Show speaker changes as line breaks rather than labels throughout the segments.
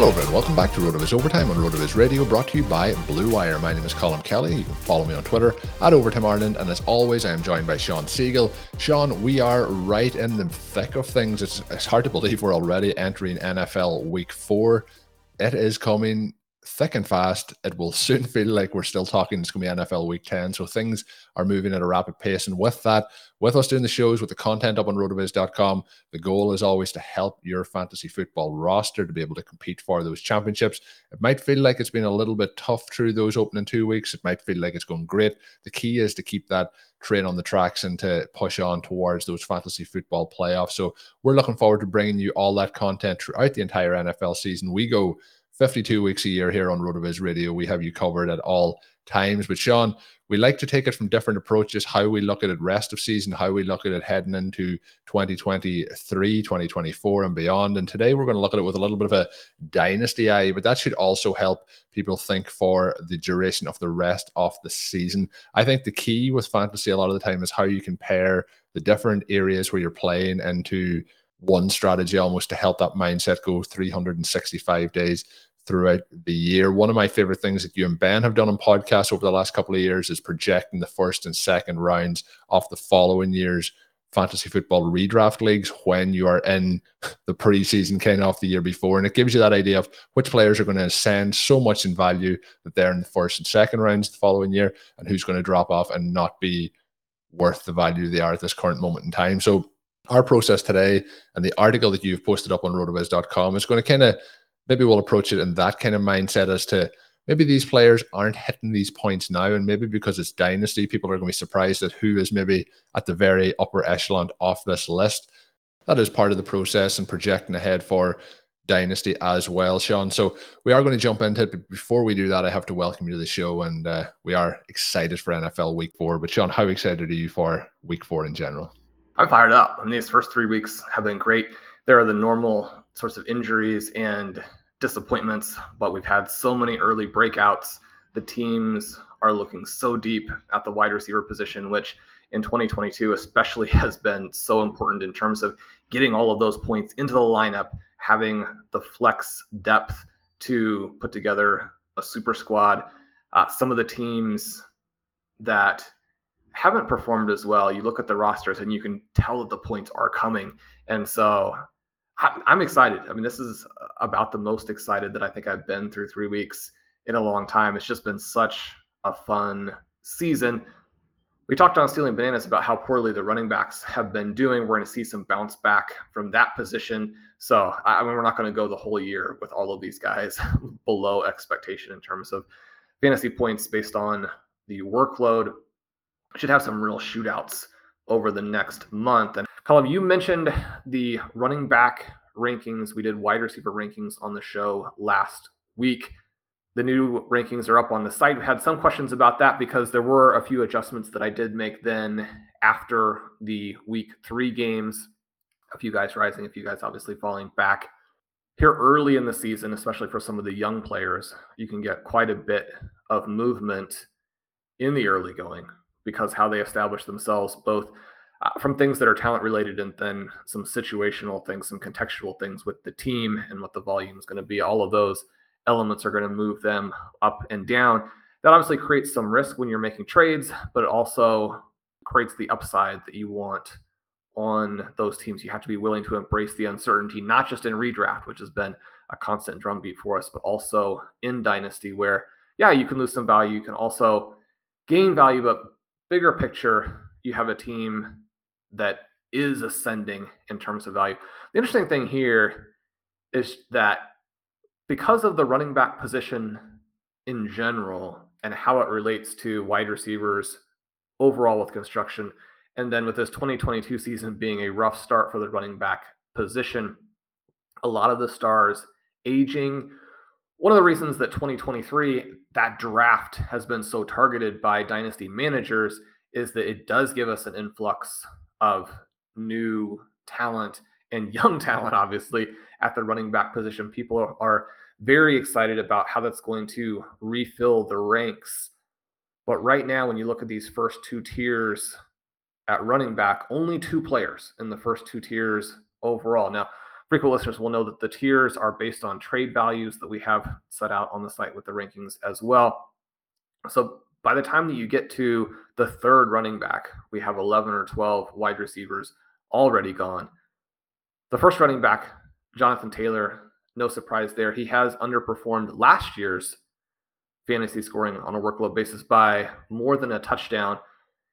Hello, everyone. Welcome back to RotoViz Overtime on RotoViz Radio, brought to you by Blue Wire. My name is Colm Kelly. You can follow me on Twitter at Overtime Ireland, and as always, I am joined by Shawn Siegele. Shawn, we are right in the thick of things. It's, it's hard to believe we're already entering NFL Week Four. It is coming thick and fast. It will soon feel like we're still talking. It's going to be NFL Week 10. So things are moving at a rapid pace. And with that, with us doing the shows, with the content up on rotoviz.com, the goal is always to help your fantasy football roster to be able to compete for those championships. It might feel like it's been a little bit tough through those opening two weeks. It might feel like it's going great. The key is to keep that train on the tracks and to push on towards those fantasy football playoffs. So we're looking forward to bringing you all that content throughout the entire NFL season. We go 52 weeks a year here on RotoViz Radio. We have you covered at all times. But Shawn, we like to take it from different approaches, how we look at it rest of season, how we look at it heading into 2023, 2024 and beyond. And today we're going to look at it with a little bit of a dynasty eye, but that should also help people think for the duration of the rest of the season. I think the key with fantasy a lot of the time is how you compare the different areas where you're playing into one strategy almost to help that mindset go 365 days throughout the year. One of my favorite things that you and Ben have done on podcasts over the last couple of years is projecting the first and second rounds of the following year's fantasy football redraft leagues when you are in the preseason kind of the year before. And it gives you that idea of which players are going to ascend so much in value that they're in the first and second rounds the following year and who's going to drop off and not be worth the value they are at this current moment in time. So our process today and the article that you've posted up on rotoviz.com is going to kind of maybe we'll approach it in that kind of mindset as to maybe these players aren't hitting these points now, and maybe because it's dynasty, people are going to be surprised at who is maybe at the very upper echelon off this list. That is part of the process and projecting ahead for dynasty as well, Shawn. So we are going to jump into it, but before we do that, I have to welcome you to the show, and uh, we are excited for NFL Week Four. But Shawn, how excited are you for Week Four in general?
I'm fired up. Mean, these first three weeks have been great. There are the normal sorts of injuries and disappointments, but we've had so many early breakouts. The teams are looking so deep at the wide receiver position, which in 2022 especially has been so important in terms of getting all of those points into the lineup, having the flex depth to put together a super squad. Uh, some of the teams that haven't performed as well, you look at the rosters and you can tell that the points are coming. And so I'm excited. I mean, this is about the most excited that I think I've been through three weeks in a long time. It's just been such a fun season. We talked on Stealing Bananas about how poorly the running backs have been doing. We're going to see some bounce back from that position. So, I mean, we're not going to go the whole year with all of these guys below expectation in terms of fantasy points based on the workload. Should have some real shootouts over the next month. And Colm, you mentioned the running back rankings. We did wide receiver rankings on the show last week. The new rankings are up on the site. We had some questions about that because there were a few adjustments that I did make then after the week three games. A few guys rising, a few guys obviously falling back. Here early in the season, especially for some of the young players, you can get quite a bit of movement in the early going because how they establish themselves both uh, from things that are talent related and then some situational things, some contextual things with the team and what the volume is going to be. All of those elements are going to move them up and down. That obviously creates some risk when you're making trades, but it also creates the upside that you want on those teams. You have to be willing to embrace the uncertainty, not just in redraft, which has been a constant drumbeat for us, but also in Dynasty, where, yeah, you can lose some value. You can also gain value, but bigger picture, you have a team that is ascending in terms of value. The interesting thing here is that because of the running back position in general and how it relates to wide receivers overall with construction, and then with this 2022 season being a rough start for the running back position, a lot of the stars aging. One of the reasons that 2023, that draft has been so targeted by dynasty managers is that it does give us an influx of new talent and young talent, obviously, at the running back position. People are very excited about how that's going to refill the ranks. But right now, when you look at these first two tiers at running back, only two players in the first two tiers overall. Now, frequent listeners will know that the tiers are based on trade values that we have set out on the site with the rankings as well. So by the time that you get to the third running back, we have 11 or 12 wide receivers already gone. The first running back, Jonathan Taylor, no surprise there. He has underperformed last year's fantasy scoring on a workload basis by more than a touchdown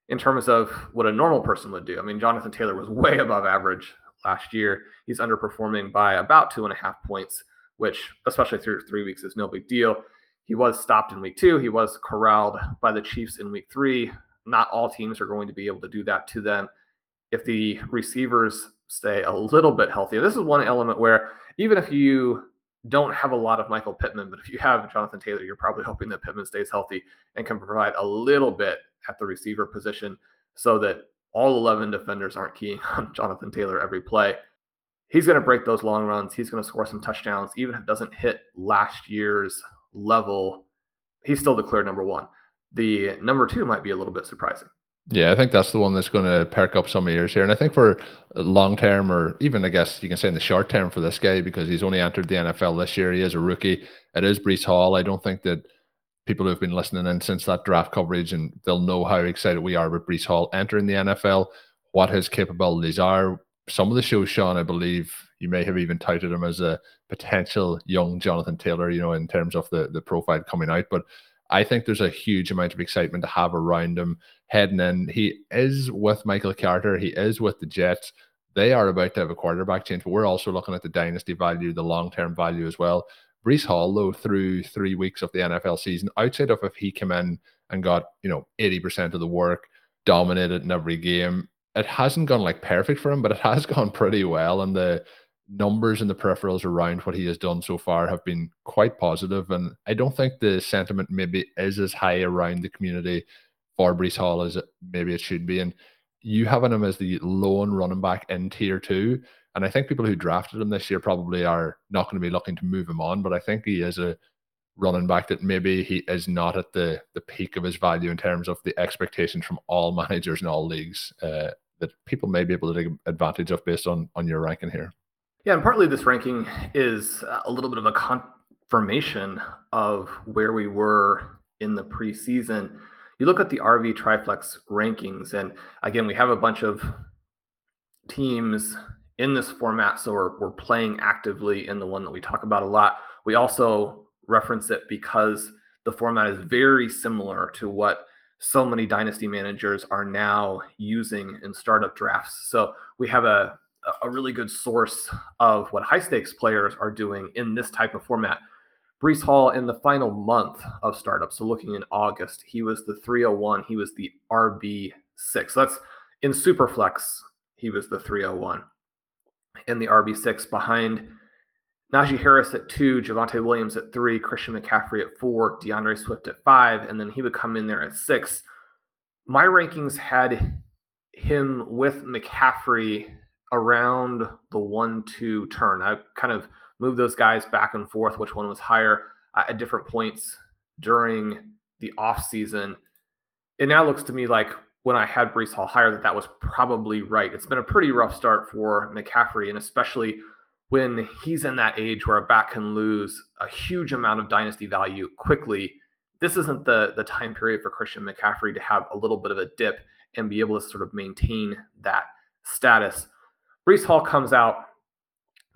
in terms of what a normal person would do. I mean, Jonathan Taylor was way above average last year. He's underperforming by about two and a half points, which, especially through three weeks, is no big deal. He was stopped in week two. He was corralled by the Chiefs in week three. Not all teams are going to be able to do that to them. If the receivers stay a little bit healthier, this is one element where even if you don't have a lot of Michael Pittman, but if you have Jonathan Taylor, you're probably hoping that Pittman stays healthy and can provide a little bit at the receiver position so that all 11 defenders aren't keying on Jonathan Taylor every play. He's going to break those long runs. He's going to score some touchdowns, even if it doesn't hit last year's level, he's still declared number one. The number two might be a little bit surprising.
Yeah, I think that's the one that's going to perk up some ears here. And I think for long term, or even I guess you can say in the short term for this guy, because he's only entered the NFL this year, he is a rookie. It is Breece Hall. I don't think that people who've been listening in since that draft coverage and they'll know how excited we are with Breece Hall entering the NFL, what his capabilities are. Some of the shows, Shawn, I believe you may have even touted him as a potential young Jonathan Taylor, you know, in terms of the the profile coming out. But I think there's a huge amount of excitement to have around him heading in. He is with Michael Carter. He is with the Jets. They are about to have a quarterback change, but we're also looking at the dynasty value, the long term value as well. Breece Hall, though, through three weeks of the NFL season, outside of if he came in and got, you know, 80% of the work, dominated in every game, it hasn't gone like perfect for him, but it has gone pretty well. And the numbers and the peripherals around what he has done so far have been quite positive, and I don't think the sentiment maybe is as high around the community for Breece Hall as it, maybe it should be. And you having him as the lone running back in tier two, and I think people who drafted him this year probably are not going to be looking to move him on, but I think he is a running back that maybe he is not at the the peak of his value in terms of the expectations from all managers in all leagues uh, that people may be able to take advantage of based on on your ranking here.
Yeah, and partly this ranking is uh, a little bit of a confirmation of where we were in the preseason. You look at the RV Triflex rankings, and again, we have a bunch of teams in this format, so we're, we're playing actively in the one that we talk about a lot. We also reference it because the format is very similar to what so many dynasty managers are now using in startup drafts. So we have a a really good source of what high stakes players are doing in this type of format. Breece Hall in the final month of startup, so looking in August, he was the 301. He was the RB6. So that's in Superflex, he was the 301. In the RB6 behind Najee Harris at two, Javonte Williams at three, Christian McCaffrey at four, DeAndre Swift at five, and then he would come in there at six. My rankings had him with McCaffrey around the one two turn. I kind of moved those guys back and forth, which one was higher uh, at different points during the offseason, it now looks to me like when I had Breece Hall higher, that that was probably right. It's been a pretty rough start for McCaffrey, and especially when he's in that age where a back can lose a huge amount of dynasty value quickly. This isn't the the time period for Christian McCaffrey to have a little bit of a dip and be able to sort of maintain that status. Breece Hall comes out.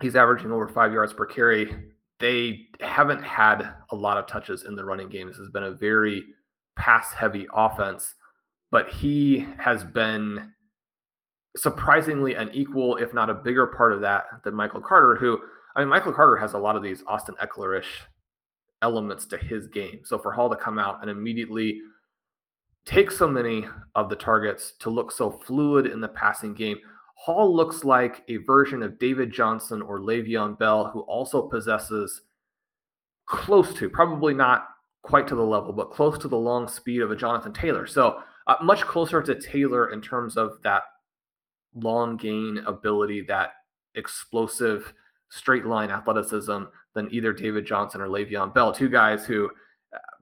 He's averaging over five yards per carry. They haven't had a lot of touches in the running game. This has been a very pass heavy offense, but he has been surprisingly an equal, if not a bigger part of that than Michael Carter, who, I mean, Michael Carter has a lot of these Austin Ekeler-ish elements to his game. So for Hall to come out and immediately take so many of the targets to look so fluid in the passing game, Hall looks like a version of David Johnson or Le'Veon Bell, who also possesses close to, probably not quite to the level, but close to the long speed of a Jonathan Taylor. So uh, much closer to Taylor in terms of that long gain ability, that explosive straight line athleticism than either David Johnson or Le'Veon Bell. Two guys who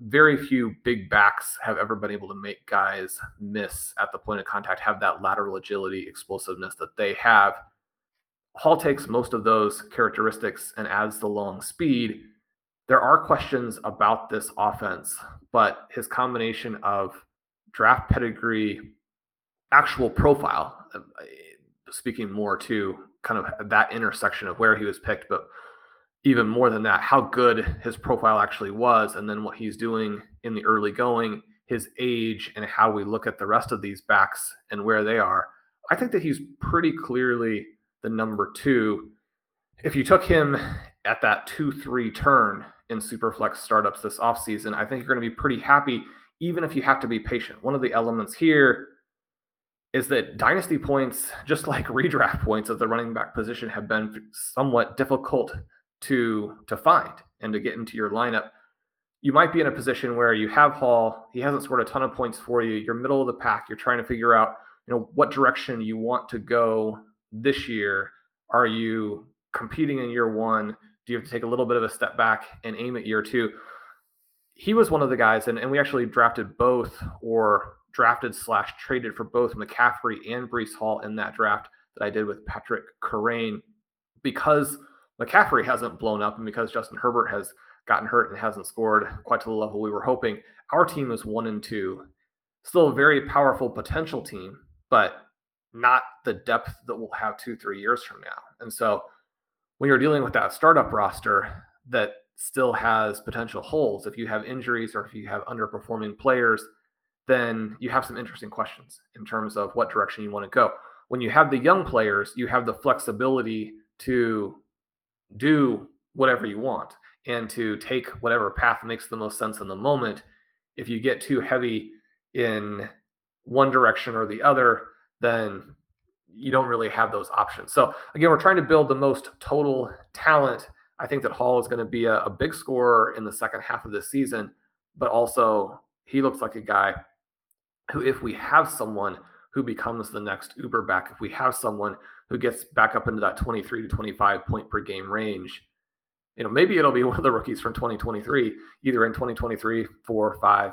very few big backs have ever been able to make guys miss at the point of contact, have that lateral agility, explosiveness that they have. Hall takes most of those characteristics and adds the long speed. There are questions about this offense, but his combination of draft pedigree, actual profile, uh, speaking more to kind of that intersection of where he was picked, but even more than that, how good his profile actually was, and then what he's doing in the early going, his age, and how we look at the rest of these backs and where they are. I think that he's pretty clearly the number two. If you took him at that 2 3 turn in Superflex startups this offseason, I think you're going to be pretty happy, even if you have to be patient. One of the elements here is that dynasty points, just like redraft points at the running back position, have been somewhat difficult to to find and to get into your lineup. You might be in a position where you have Hall, he hasn't scored a ton of points for you. You're middle of the pack. You're trying to figure out, you know, what direction you want to go this year. Are you competing in year one? Do you have to take a little bit of a step back and aim at year two? He was one of the guys, and, and we actually drafted both or drafted slash traded for both McCaffrey and Breece Hall in that draft that I did with Patrick Kerrane because McCaffrey hasn't blown up and because Justin Herbert has gotten hurt and hasn't scored quite to the level we were hoping. Our team is one and two. Still a very powerful potential team, but not the depth that we'll have two, three years from now. And so when you're dealing with that startup roster that still has potential holes, if you have injuries or if you have underperforming players, then you have some interesting questions in terms of what direction you want to go. When you have the young players, you have the flexibility to do whatever you want and to take whatever path makes the most sense in the moment. If you get too heavy in one direction or the other, then you don't really have those options. So again, we're trying to build the most total talent. I think that Hall is going to be a, a big scorer in the second half of the season, but also he looks like a guy who, if we have someone who becomes the next Uber back, if we have someone who gets back up into that 23 to 25 point per game range, you know, maybe it'll be one of the rookies from 2023, either in 2023, four, or five,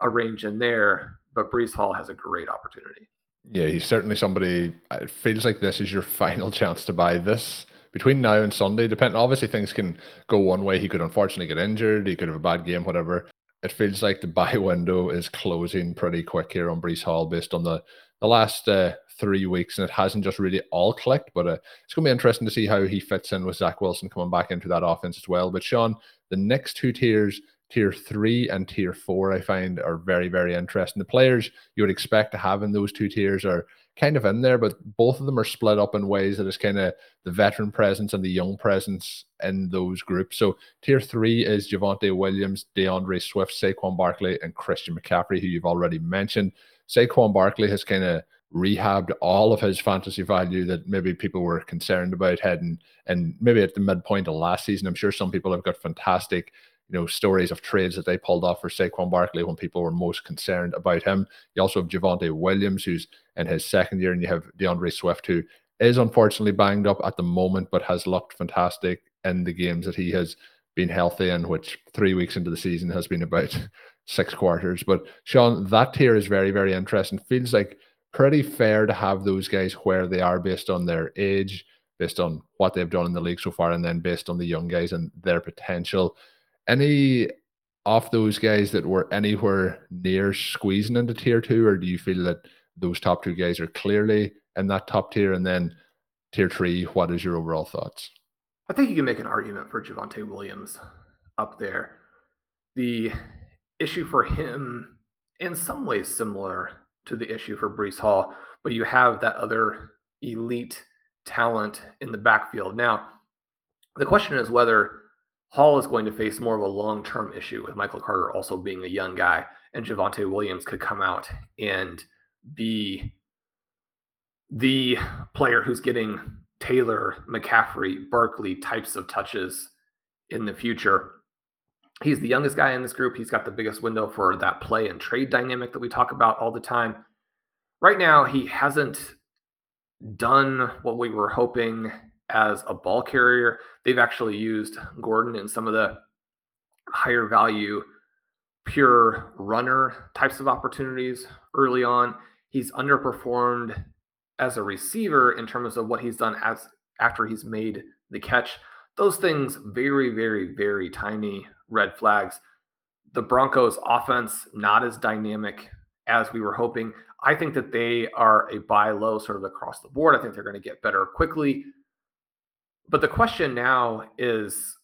a range in there. But Breece Hall has a great opportunity.
Yeah, he's certainly somebody. Uh, it feels like this is your final chance to buy this between now and Sunday. Depending, obviously, things can go one way. He could unfortunately get injured. He could have a bad game, whatever it feels like the buy window is closing pretty quick here on Breece Hall based on the the last uh, three weeks, and it hasn't just really all clicked. But uh, it's going to be interesting to see how he fits in with Zach Wilson coming back into that offense as well. But Shawn, the next two tiers, tier three and tier four, I find are very very interesting. The players you would expect to have in those two tiers are kind of in there, but both of them are split up in ways that is kind of the veteran presence and the young presence in those groups. So tier three is Javonte Williams, DeAndre Swift, Saquon Barkley, and Christian McCaffrey, who you've already mentioned. Saquon Barkley has kind of rehabbed all of his fantasy value that maybe people were concerned about heading and maybe at the midpoint of last season. I'm sure some people have got fantastic you know, stories of trades that they pulled off for Saquon Barkley when people were most concerned about him. You also have Javonte Williams, who's in his second year, and you have DeAndre Swift, who is unfortunately banged up at the moment, but has looked fantastic in the games that he has been healthy in, which three weeks into the season has been about six quarters. But Shawn, that tier is very, very interesting. Feels like pretty fair to have those guys where they are based on their age, based on what they've done in the league so far, and then based on the young guys and their potential. Any of those guys that were anywhere near squeezing into tier two, or do you feel that those top two guys are clearly in that top tier? And then tier three, what is your overall thoughts?
I think you can make an argument for Javonte Williams up there. The issue for him, in some ways, similar to the issue for Breece Hall, but you have that other elite talent in the backfield. Now, the question is whether Hall is going to face more of a long term issue with Michael Carter also being a young guy, and Javonte Williams could come out and be the player who's getting Taylor, McCaffrey, Barkley types of touches in the future. He's the youngest guy in this group. He's got the biggest window for that play and trade dynamic that we talk about all the time. Right now, he hasn't done what we were hoping as a ball carrier. They've actually used Gordon in some of the higher value, pure runner types of opportunities early on. He's underperformed as a receiver in terms of what he's done as after he's made the catch. Those things very, very, very tiny red flags. The Broncos offense not as dynamic as we were hoping. I think that they are a buy low sort of across the board. I think they're going to get better quickly. But the question now is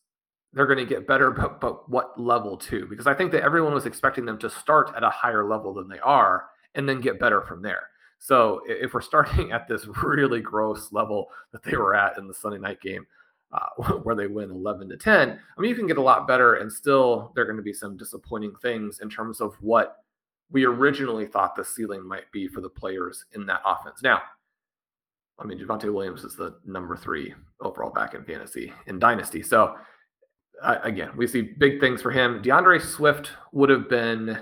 they're going to get better, but but what level too? Because I think that everyone was expecting them to start at a higher level than they are and then get better from there. So if we're starting at this really gross level that they were at in the Sunday night game, uh, where they win 11 to 10, I mean, you can get a lot better, and still there are going to be some disappointing things in terms of what we originally thought the ceiling might be for the players in that offense. Now, I mean, Javonte Williams is the number three overall back in fantasy in Dynasty. So, again, we see big things for him. DeAndre Swift would have been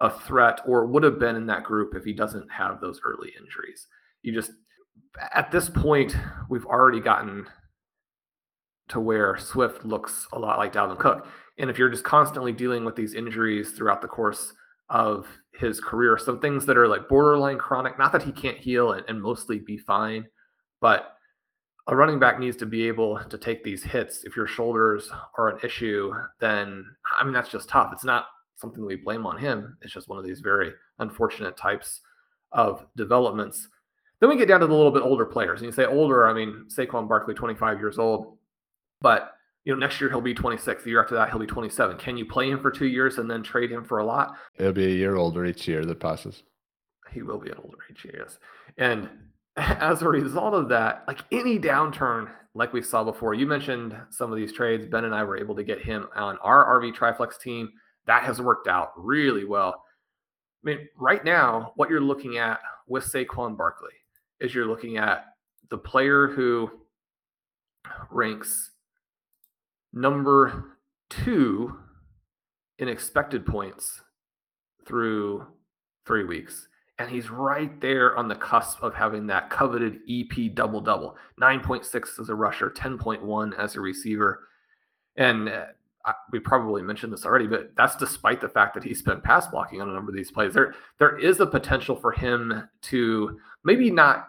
a threat or would have been in that group if he doesn't have those early injuries. You just, at this point, we've already gotten to where Swift looks a lot like Dalvin Cook. And if you're just constantly dealing with these injuries throughout the course of his career, some things that are like borderline chronic, not that he can't heal and, and mostly be fine, but a running back needs to be able to take these hits. If your shoulders are an issue, then I mean, that's just tough. It's not something we blame on him. It's just one of these very unfortunate types of developments. Then we get down to the little bit older players. And you say older, I mean, Saquon Barkley, 25 years old, but you know, next year he'll be 26. The year after that, he'll be 27. Can you play him for two years and then trade him for a lot?
He'll be a year older each year that passes.
He will be an older each year, yes. And as a result of that, like any downturn, like we saw before, you mentioned some of these trades. Ben and I were able to get him on our RV Triflex team that has worked out really well. I mean, right now, what you're looking at with Saquon Barkley is you're looking at the player who ranks number two in expected points through three weeks. And he's right there on the cusp of having that coveted EP double double 9.6 as a rusher, 10.1 as a receiver. And uh, we probably mentioned this already, but that's despite the fact that he's been pass blocking on a number of these plays. There, there is a potential for him to maybe not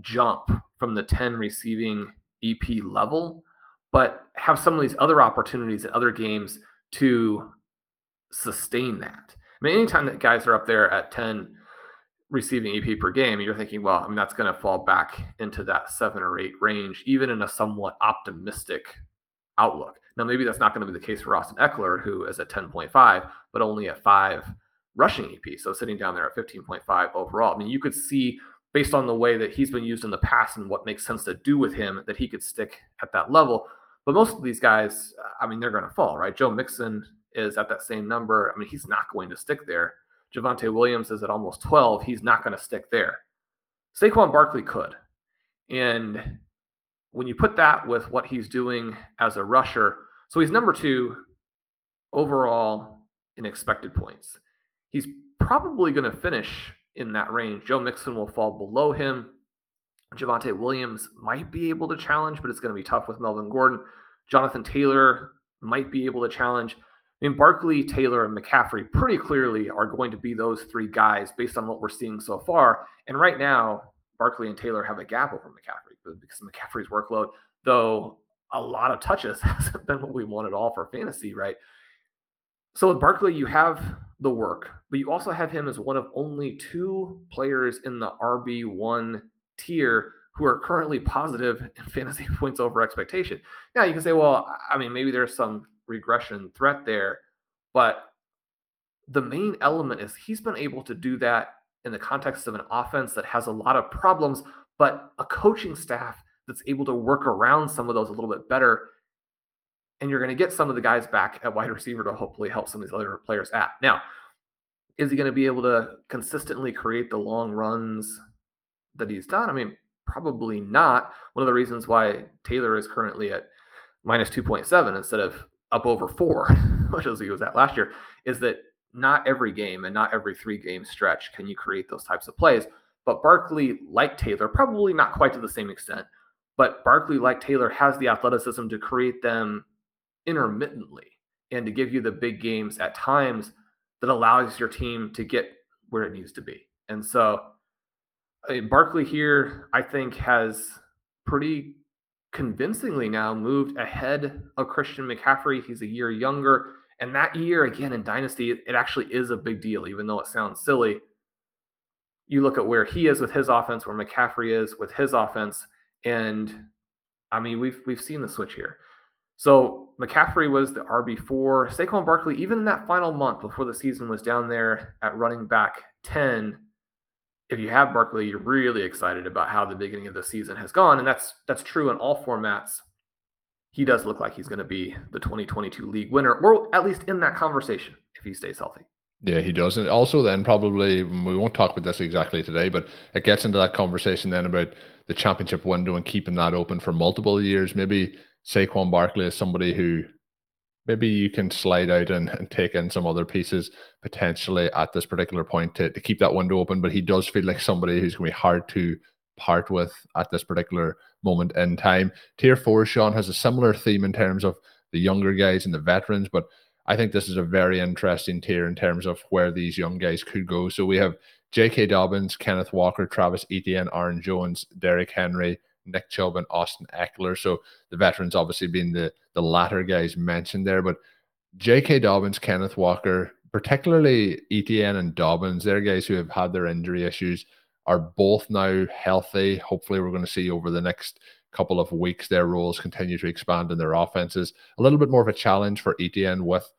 jump from the 10 receiving EP level, but have some of these other opportunities in other games to sustain that. I mean, anytime that guys are up there at 10 receiving EP per game, you're thinking, well, I mean, that's going to fall back into that seven or eight range, even in a somewhat optimistic outlook. Now, maybe that's not going to be the case for Austin Ekeler, who is at 10.5, but only at five rushing EP. So sitting down there at 15.5 overall. I mean, you could see based on the way that he's been used in the past and what makes sense to do with him that he could stick at that level. But most of these guys, I mean, they're going to fall, right? Joe Mixon is at that same number. I mean, he's not going to stick there. Javonte Williams is at almost 12. He's not going to stick there. Saquon Barkley could. And when you put that with what he's doing as a rusher, so he's number two overall in expected points. He's probably going to finish in that range. Joe Mixon will fall below him. Javonte Williams might be able to challenge, but it's going to be tough with Melvin Gordon. Jonathan Taylor might be able to challenge. I mean, Barkley, Taylor, and McCaffrey pretty clearly are going to be those three guys based on what we're seeing so far. And right now, Barkley and Taylor have a gap over McCaffrey because McCaffrey's workload, though a lot of touches hasn't been what we want wanted all for fantasy, right? So with Barkley, you have the work, but you also have him as one of only two players in the RB1 tier who are currently positive in fantasy points over expectation. Now you can say, well, I mean, maybe there's some regression threat there, but the main element is he's been able to do that in the context of an offense that has a lot of problems, but a coaching staff that's able to work around some of those a little bit better. And you're going to get some of the guys back at wide receiver to hopefully help some of these other players out. Now, is he going to be able to consistently create the long runs that he's done? I mean, probably not. One of the reasons why Taylor is currently at minus 2.7 instead of up over four, which is he was at last year, is that not every game and not every three game stretch can you create those types of plays. But Barkley, like Taylor, probably not quite to the same extent, but Barkley, like Taylor, has the athleticism to create them intermittently and to give you the big games at times that allows your team to get where it needs to be. And so I mean, Barkley here, I think, has pretty convincingly now moved ahead of Christian McCaffrey. He's a year younger. And that year, again, in Dynasty, it actually is a big deal, even though it sounds silly. You look at where he is with his offense, where McCaffrey is with his offense, and I mean, we've we've seen the switch here. So McCaffrey was the RB4. Saquon Barkley, even in that final month before the season was down there at running back 10, if you have Barkley, you're really excited about how the beginning of the season has gone, and that's that's true in all formats. He does look like he's going to be the 2022 league winner, or at least in that conversation if he stays healthy.
Yeah, he does. And also, then probably we won't talk about this exactly today, but it gets into that conversation then about the championship window and keeping that open for multiple years. Maybe Saquon Barkley is somebody who maybe you can slide out and, and take in some other pieces potentially at this particular point to, to keep that window open. But he does feel like somebody who's going to be hard to part with at this particular moment in time. Tier four, Shawn, has a similar theme in terms of the younger guys and the veterans, but I think this is a very interesting tier in terms of where these young guys could go. So we have J.K. Dobbins, Kenneth Walker, Travis Etienne, Aaron Jones, Derrick Henry, Nick Chubb and Austin Ekeler. So the veterans obviously being the the latter guys mentioned there, but J.K. Dobbins, Kenneth Walker, particularly Etienne and Dobbins, they're guys who have had their injury issues, are both now healthy. Hopefully, we're going to see over the next couple of weeks their roles continue to expand in their offenses. A little bit more of a challenge for Etienne with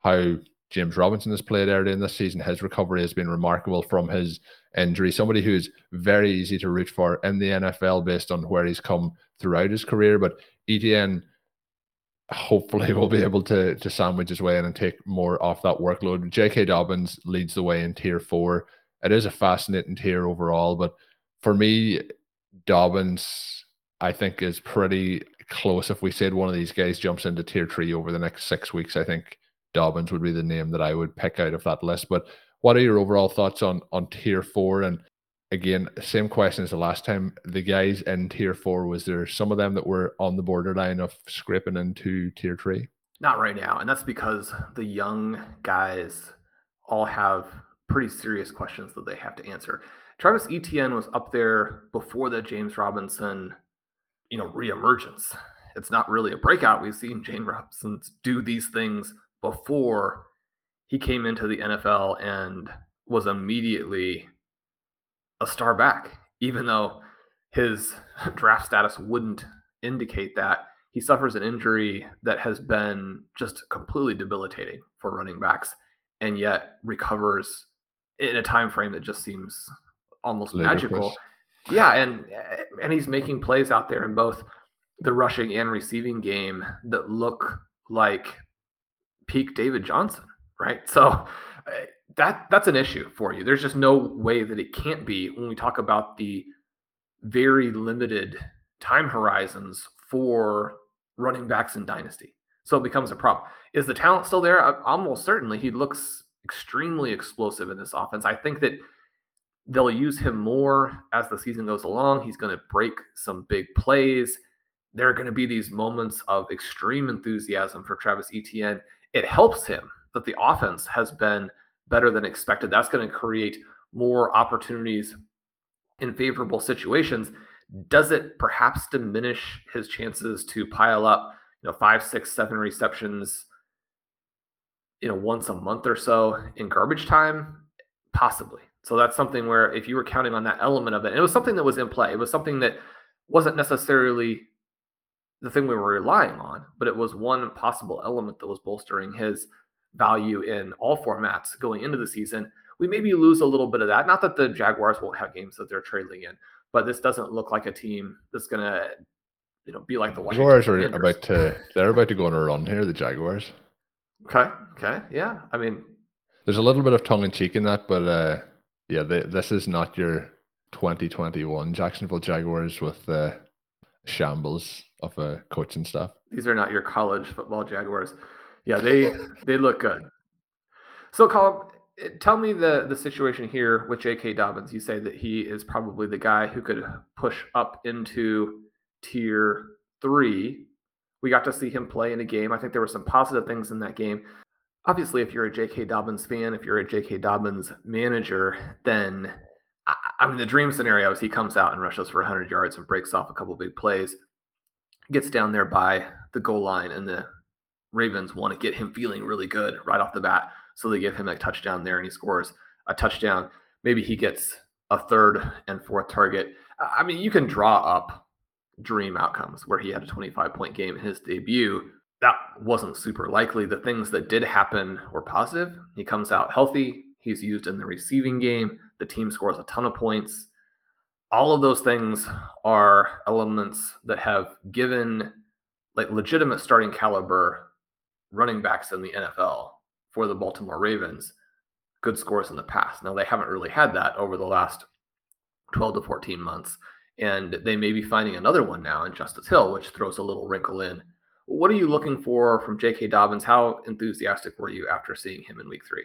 how James Robinson has played early in this season. His recovery has been remarkable from his injury. Somebody who is very easy to root for in the NFL based on where he's come throughout his career. But Etienne hopefully will be able to to sandwich his way in and take more off that workload. J.K. Dobbins leads the way in tier four. It is a fascinating tier overall, but for me, Dobbins, I think, is pretty close. If we said one of these guys jumps into tier three over the next six weeks, I think Dobbins would be the name that I would pick out of that list. But what are your overall thoughts on on tier four? And again, same question as the last time. The guys in tier four, was there some of them that were on the borderline of scraping into tier three?
Not right now, and that's because the young guys all have pretty serious questions that they have to answer. Travis Etienne was up there before the James Robinson, you know, reemergence. It's not really a breakout. We've seen James Robinson do these things before he came into the NFL and was immediately a star back, even though his draft status wouldn't indicate that. He suffers an injury that has been just completely debilitating for running backs and yet recovers in a time frame that just seems almost magical. Yeah, and and he's making plays out there in both the rushing and receiving game that look like peak David Johnson, right? So uh, that that's an issue for you. There's just no way that it can't be when we talk about the very limited time horizons for running backs in dynasty. So it becomes a problem. Is the talent still there? Almost certainly. He looks extremely explosive in this offense. I think that they'll use him more as the season goes along. He's going to break some big plays there are going to be these moments of extreme enthusiasm for Travis Etienne. It helps him that the offense has been better than expected. That's going to create more opportunities in favorable situations. Does it perhaps diminish his chances to pile up, you know, five, six, seven receptions, you know, once a month or so in garbage time? Possibly. So that's something where if you were counting on that element of it, it was something that was in play. It was something that wasn't necessarily the thing we were relying on, but it was one possible element that was bolstering his value in all formats going into the season. We maybe lose a little bit of that. Not that the Jaguars won't have games that they're trailing in, but this doesn't look like a team that's going to, you know, be like the
Washington Jaguars are about to they're about to go on a run here. The Jaguars.
Okay. Okay. Yeah. I mean,
there's a little bit of tongue in cheek in that, but uh, yeah, they, this is not your 2021 Jacksonville Jaguars with uh, shambles of a coaching staff.
These are not your college football Jaguars. Yeah, they they look good. So, Colm, tell me the the situation here with J.K. Dobbins. You say that he is probably the guy who could push up into tier three. We got to see him play in a game. I think there were some positive things in that game. Obviously, if you're a J.K. Dobbins fan, if you're a J.K. Dobbins manager, then I mean, the dream scenario is he comes out and rushes for 100 yards and breaks off a couple big plays, gets down there by the goal line, and the Ravens want to get him feeling really good right off the bat. So they give him a touchdown there and he scores a touchdown. Maybe he gets a third and fourth target. I mean, you can draw up dream outcomes where he had a 25 point game in his debut. That wasn't super likely. The things that did happen were positive. He comes out healthy. He's used in the receiving game. The team scores a ton of points. All of those things are elements that have given like legitimate starting caliber running backs in the NFL for the Baltimore Ravens good scores in the past. Now, they haven't really had that over the last 12 to 14 months. And they may be finding another one now in Justice Hill, which throws a little wrinkle in. What are you looking for from J.K. Dobbins? How enthusiastic were you after seeing him in week three?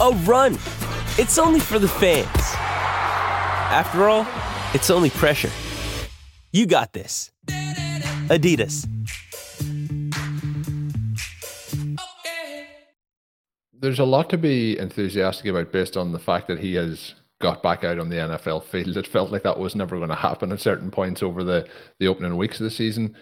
a run. It's only for the fans. After all, it's only pressure. You got this. Adidas.
There's a lot to be enthusiastic about based on the fact that he has got back out on the NFL field. It felt like that was never going to happen at certain points over the, the opening weeks of the season.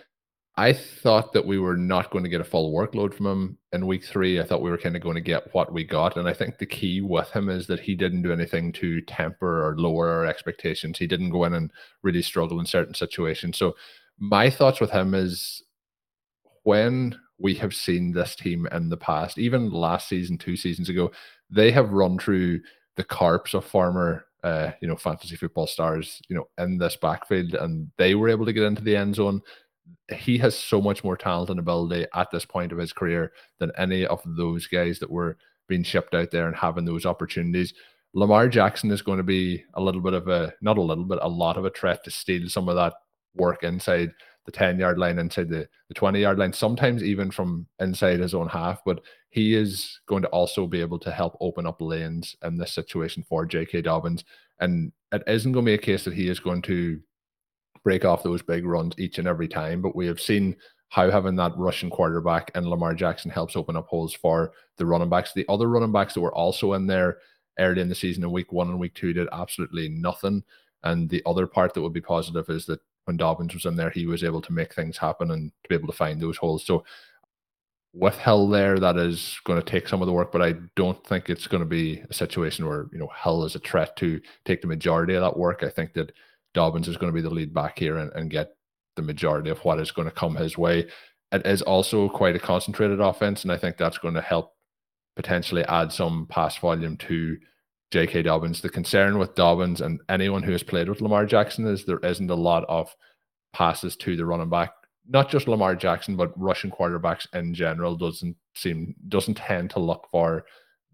I thought that we were not going to get a full workload from him in week three. I thought we were kind of going to get what we got. And I think the key with him is that he didn't do anything to temper or lower our expectations. He didn't go in and really struggle in certain situations. So my thoughts with him is when we have seen this team in the past, even last season, two seasons ago, they have run through the carps of former uh, you know fantasy football stars you know in this backfield and they were able to get into the end zone he has so much more talent and ability at this point of his career than any of those guys that were being shipped out there and having those opportunities lamar jackson is going to be a little bit of a not a little bit a lot of a threat to steal some of that work inside the 10 yard line, inside the, the 20 yard line, sometimes even from inside his own half. But he is going to also be able to help open up lanes in this situation for J.K. Dobbins. And it isn't going to be a case that he is going to break off those big runs each and every time. But we have seen how having that Russian quarterback and Lamar Jackson helps open up holes for the running backs. The other running backs that were also in there early in the season in week one and week two did absolutely nothing. And the other part that would be positive is that when Dobbins was in there, he was able to make things happen and to be able to find those holes. So with Hill there, that is going to take some of the work, but I don't think it's going to be a situation where, you know, Hill is a threat to take the majority of that work. I think that Dobbins is going to be the lead back here and, and get the majority of what is going to come his way. It is also quite a concentrated offense, and I think that's going to help potentially add some pass volume to J.K. Dobbins. The concern with Dobbins and anyone who has played with Lamar Jackson is there isn't a lot of passes to the running back. Not just Lamar Jackson, but rushing quarterbacks in general doesn't seem doesn't tend to look for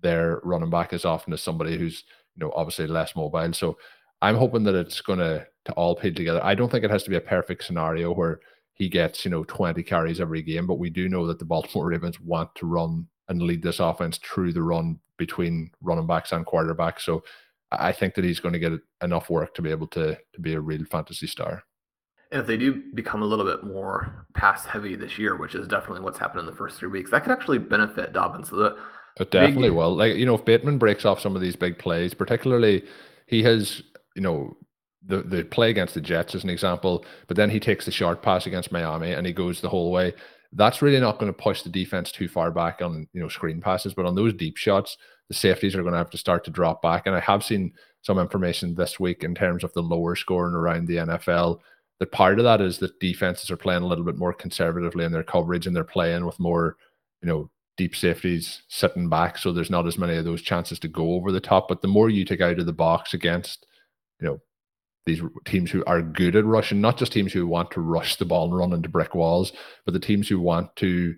their running back as often as somebody who's you know obviously less mobile. So I'm hoping that it's going to to all peel together. I don't think it has to be a perfect scenario where he gets you know 20 carries every game, but we do know that the Baltimore Ravens want to run and lead this offense through the run between running backs and quarterbacks. So I think that he's going to get enough work to be able to to be a real fantasy star.
And if they do become a little bit more pass heavy this year, which is definitely what's happened in the first three weeks, that could actually benefit Dobbins. So the
it definitely big... will. Like you know, if Bateman breaks off some of these big plays, particularly he has you know the the play against the Jets as an example, but then he takes the short pass against Miami and he goes the whole way. That's really not going to push the defense too far back on you know screen passes, but on those deep shots, the safeties are going to have to start to drop back. And I have seen some information this week in terms of the lower scoring around the NFL. That part of that is that defenses are playing a little bit more conservatively in their coverage and they're playing with more, you know, deep safeties sitting back. So there's not as many of those chances to go over the top. But the more you take out of the box against, you know, these teams who are good at rushing, not just teams who want to rush the ball and run into brick walls, but the teams who want to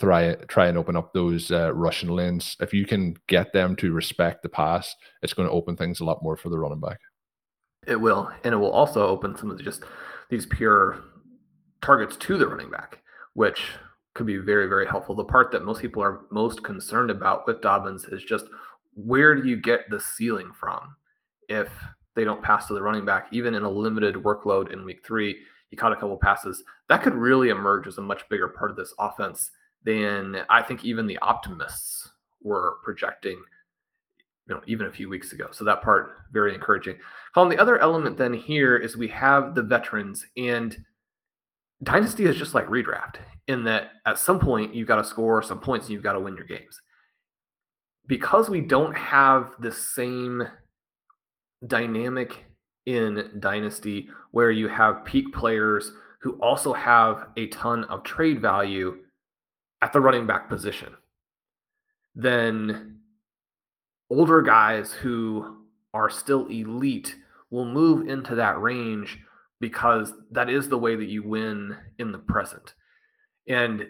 try try and open up those uh, rushing lanes. If you can get them to respect the pass, it's going to open things a lot more for the running back.
It will, and it will also open some of the, just these pure targets to the running back, which could be very very helpful. The part that most people are most concerned about with Dobbins is just where do you get the ceiling from if they don't pass to the running back, even in a limited workload in week three. He caught a couple passes. That could really emerge as a much bigger part of this offense than I think even the optimists were projecting, you know, even a few weeks ago. So that part very encouraging. Colm, the other element then here is we have the veterans and dynasty is just like redraft in that at some point you've got to score some points and you've got to win your games. Because we don't have the same dynamic in Dynasty where you have peak players who also have a ton of trade value at the running back position. Then older guys who are still elite will move into that range because that is the way that you win in the present. And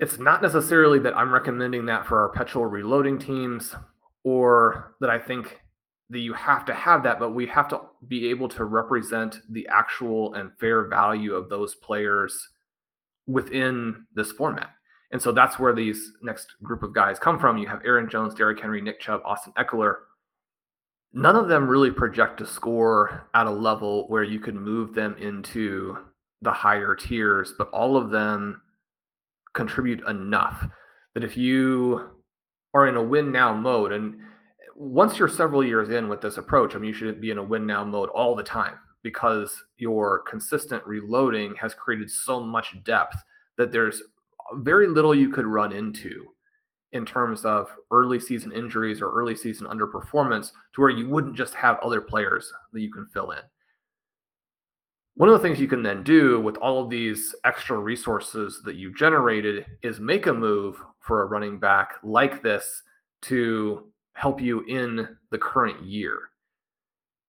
it's not necessarily that I'm recommending that for our perpetual reloading teams or that I think that you have to have that, but we have to be able to represent the actual and fair value of those players within this format. And so that's where these next group of guys come from. You have Aaron Jones, Derrick Henry, Nick Chubb, Austin Ekeler. None of them really project to score at a level where you could move them into the higher tiers, but all of them contribute enough that if you are in a win now mode, and once you're several years in with this approach, I mean, you should be in a win now mode all the time because your consistent reloading has created so much depth that there's very little you could run into in terms of early season injuries or early season underperformance to where you wouldn't just have other players that you can fill in. One of the things you can then do with all of these extra resources that you generated is make a move for a running back like this to help you in the current year.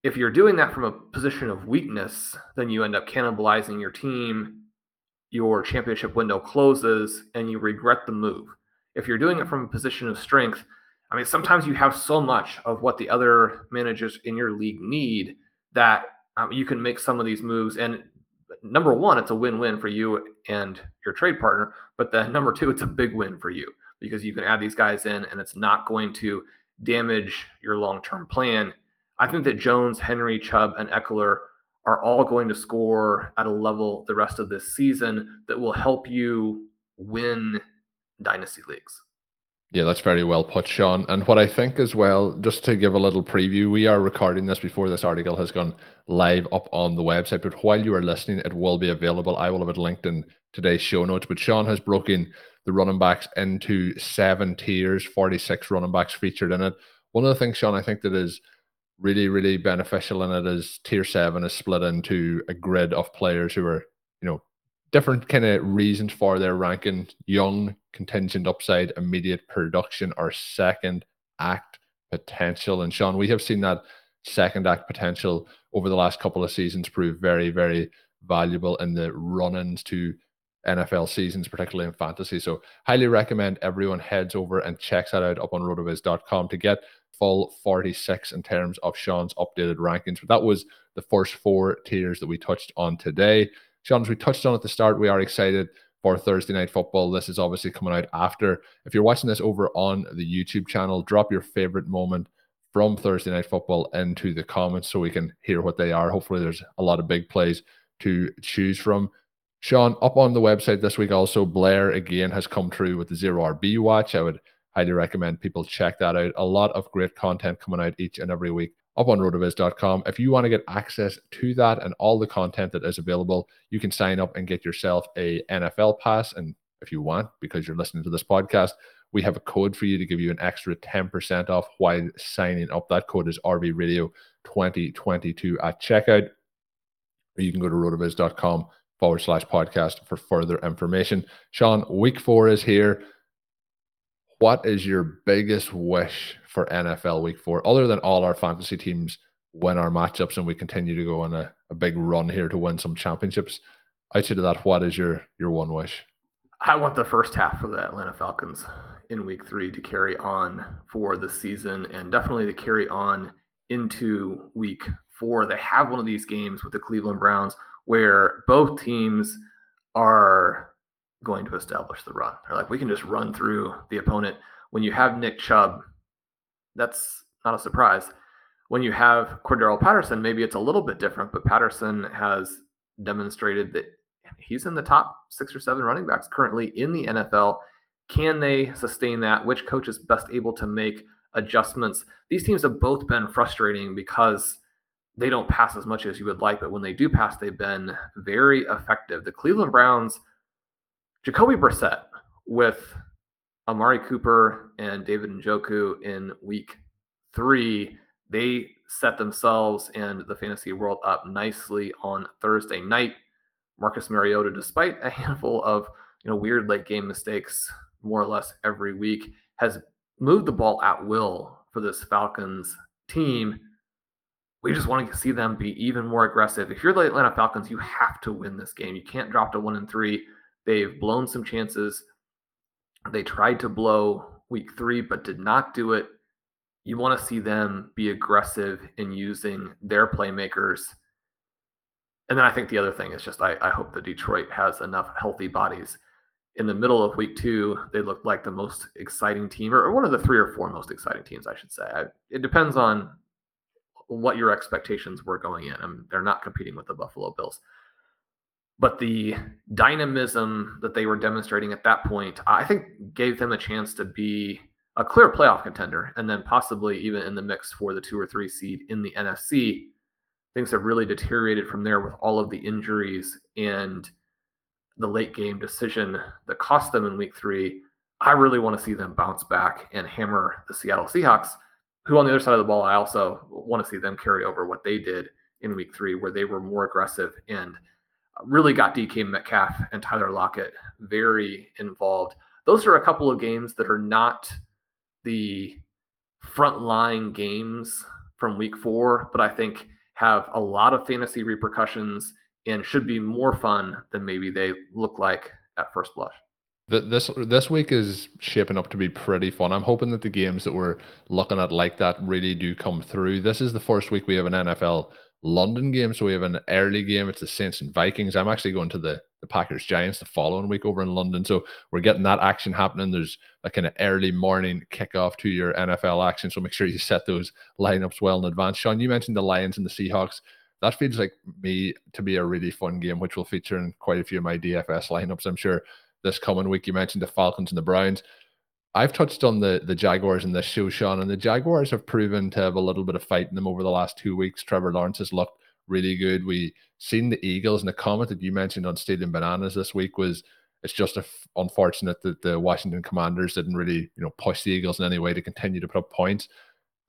If you're doing that from a position of weakness, then you end up cannibalizing your team. Your championship window closes and you regret the move. If you're doing it from a position of strength, I mean, sometimes you have so much of what the other managers in your league need that um, you can make some of these moves. And number one, it's a win-win for you and your trade partner. But then number two, it's a big win for you because you can add these guys in and it's not going to damage your long-term plan. I think that Jones, Henry, Chubb, and Ekeler are all going to score at a level the rest of this season that will help you win dynasty leagues.
Yeah, that's very well put, Shawn. And what I think as well, just to give a little preview, we are recording this before this article has gone live up on the website. But while you are listening, it will be available. I will have it linked in today's show notes. But Shawn has broken the running backs into seven tiers, 46 running backs featured in it. One of the things, Shawn, I think that is really, really beneficial in it is tier seven is split into a grid of players who are, you know, different kind of reasons for their ranking young contingent upside immediate production or second act potential and shawn we have seen that second act potential over the last couple of seasons prove very very valuable in the run-ins to nfl seasons particularly in fantasy so highly recommend everyone heads over and checks that out up on rotoviz.com to get full 46 in terms of shawn's updated rankings but that was the first four tiers that we touched on today Shawn, as we touched on at the start, we are excited for Thursday night football. This is obviously coming out after. If you're watching this over on the YouTube channel, drop your favorite moment from Thursday night football into the comments so we can hear what they are. Hopefully, there's a lot of big plays to choose from. Shawn, up on the website this week, also Blair again has come through with the zero RB watch. I would highly recommend people check that out. A lot of great content coming out each and every week up on rotoviz.com. If you want to get access to that and all the content that is available, you can sign up and get yourself a NFL pass. And if you want, because you're listening to this podcast, we have a code for you to give you an extra 10% off while signing up. That code is RV Radio 2022 at checkout. Or you can go to rotoviz.com forward slash podcast for further information. Shawn, week four is here what is your biggest wish for NFL week four, other than all our fantasy teams win our matchups and we continue to go on a, a big run here to win some championships? Outside of that, what is your your one wish?
I want the first half of the Atlanta Falcons in week three to carry on for the season and definitely to carry on into week four. They have one of these games with the Cleveland Browns where both teams are going to establish the run. They're like, we can just run through the opponent. When you have Nick Chubb, that's not a surprise. When you have Cordarrelle Patterson, maybe it's a little bit different, but Patterson has demonstrated that he's in the top six or seven running backs currently in the NFL. Can they sustain that? Which coach is best able to make adjustments? These teams have both been frustrating because they don't pass as much as you would like, but when they do pass, they've been very effective. The Cleveland Browns Jacoby Brissett with Amari Cooper and David Njoku in week three, they set themselves and the fantasy world up nicely on Thursday night. Marcus Mariota, despite a handful of you know weird late game mistakes, more or less every week, has moved the ball at will for this Falcons team. We just want to see them be even more aggressive. If you're the Atlanta Falcons, you have to win this game. You can't drop to one and three. They've blown some chances. They tried to blow week three, but did not do it. You want to see them be aggressive in using their playmakers. And then I think the other thing is just I, I hope that Detroit has enough healthy bodies. In the middle of week two, they looked like the most exciting team, or, one of the three or four most exciting teams, I should say. I, it depends on what your expectations were going in. I mean, they're not competing with the Buffalo Bills but the dynamism that they were demonstrating at that point, I think gave them a chance to be a clear playoff contender and then possibly even in the mix for the two or three seed in the NFC. Things have really deteriorated from there with all of the injuries and the late game decision that cost them in week three. I really want to see them bounce back and hammer the Seattle Seahawks, who on the other side of the ball, I also want to see them carry over what they did in week three, where they were more aggressive and really got DK Metcalf and Tyler Lockett very involved. Those are a couple of games that are not the frontline games from week four, but I think have a lot of fantasy repercussions and should be more fun than maybe they look like at first blush.
This this week is shaping up to be pretty fun. I'm hoping that the games that we're looking at like that really do come through. This is the first week we have an NFL London game. So we have an early game. It's the Saints and Vikings. I'm actually going to the, the Packers Giants the following week over in London. So we're getting that action happening. There's a kind of early morning kickoff to your NFL action. So make sure you set those lineups well in advance. Shawn, you mentioned the Lions and the Seahawks. That feels like me to be a really fun game, which will feature in quite a few of my DFS lineups. I'm sure this coming week. You mentioned the Falcons and the Browns. I've touched on the the Jaguars in this show, Shawn, and the Jaguars have proven to have a little bit of fight in them over the last two weeks. Trevor Lawrence has looked really good. We seen the Eagles, and the comment that you mentioned on Stadium Bananas this week was it's just unfortunate that the Washington Commanders didn't really, you know, push the Eagles in any way to continue to put up points.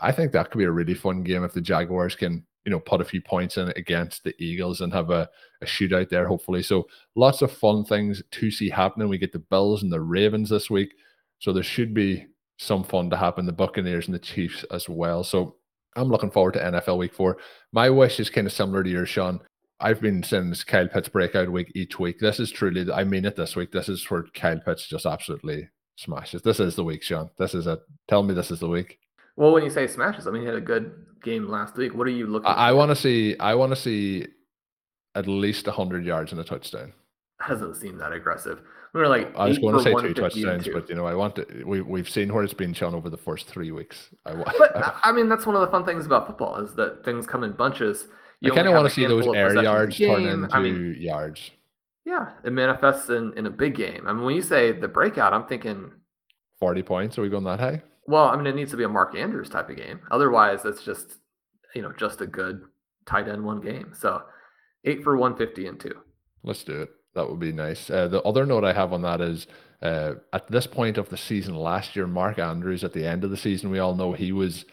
I think that could be a really fun game if the Jaguars can, you know, put a few points in against the Eagles and have a, a shootout there, hopefully. So lots of fun things to see happening. We get the Bills and the Ravens this week. So there should be some fun to happen. The Buccaneers and the Chiefs as well. So I'm looking forward to NFL Week Four. My wish is kind of similar to yours, Shawn. I've been saying Kyle Pitts breakout week each week. This is truly, I mean it this week. This is where Kyle Pitts just absolutely smashes. This is the week, Shawn. This is it. Tell me this is the week.
Well, when you say smashes, I mean he had a good game last week. What are you looking?
I, I want to see. I want to see at least hundred yards and a touchdown.
Doesn't seem that aggressive. We were like
I was going to say two touchdowns, but you know, I want to. We we've seen where it's been shown over the first three weeks.
I, but I, I mean, that's one of the fun things about football is that things come in bunches.
You I kind of want to see those air yards turn into I mean, yards.
Yeah, it manifests in in a big game. I mean, when you say the breakout, I'm thinking
forty points. Are we going that high?
Well, I mean, it needs to be a Mark Andrews type of game. Otherwise, it's just you know just a good tight end one game. So eight for one fifty and two.
Let's do it. That would be nice. Uh, the other note I have on that is uh, at this point of the season last year, Mark Andrews at the end of the season, we all know he was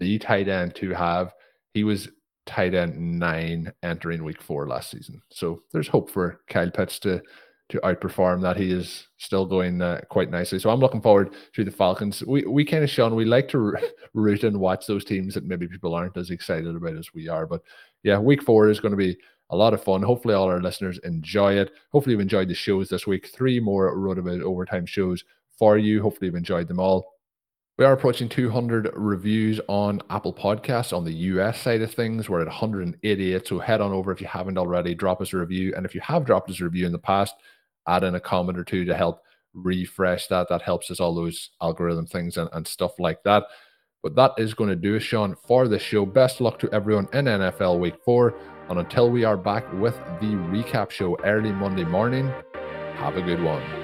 the tight end to have. He was tight end nine entering week four last season. So there's hope for Kyle Pitts to to outperform that. He is still going uh, quite nicely. So I'm looking forward to the Falcons. We we kind of Shawn, we like to root and watch those teams that maybe people aren't as excited about as we are. But yeah, week four is going to be a lot of fun. Hopefully, all our listeners enjoy it. Hopefully, you've enjoyed the shows this week. Three more RotoViz overtime shows for you. Hopefully, you've enjoyed them all. We are approaching 200 reviews on Apple Podcasts on the US side of things. We're at 188. So head on over if you haven't already, drop us a review. And if you have dropped us a review in the past, add in a comment or two to help refresh that. That helps us all those algorithm things and, and stuff like that. But that is going to do it, Shawn, for this show. Best luck to everyone in NFL Week 4. And until we are back with the recap show early Monday morning, have a good one.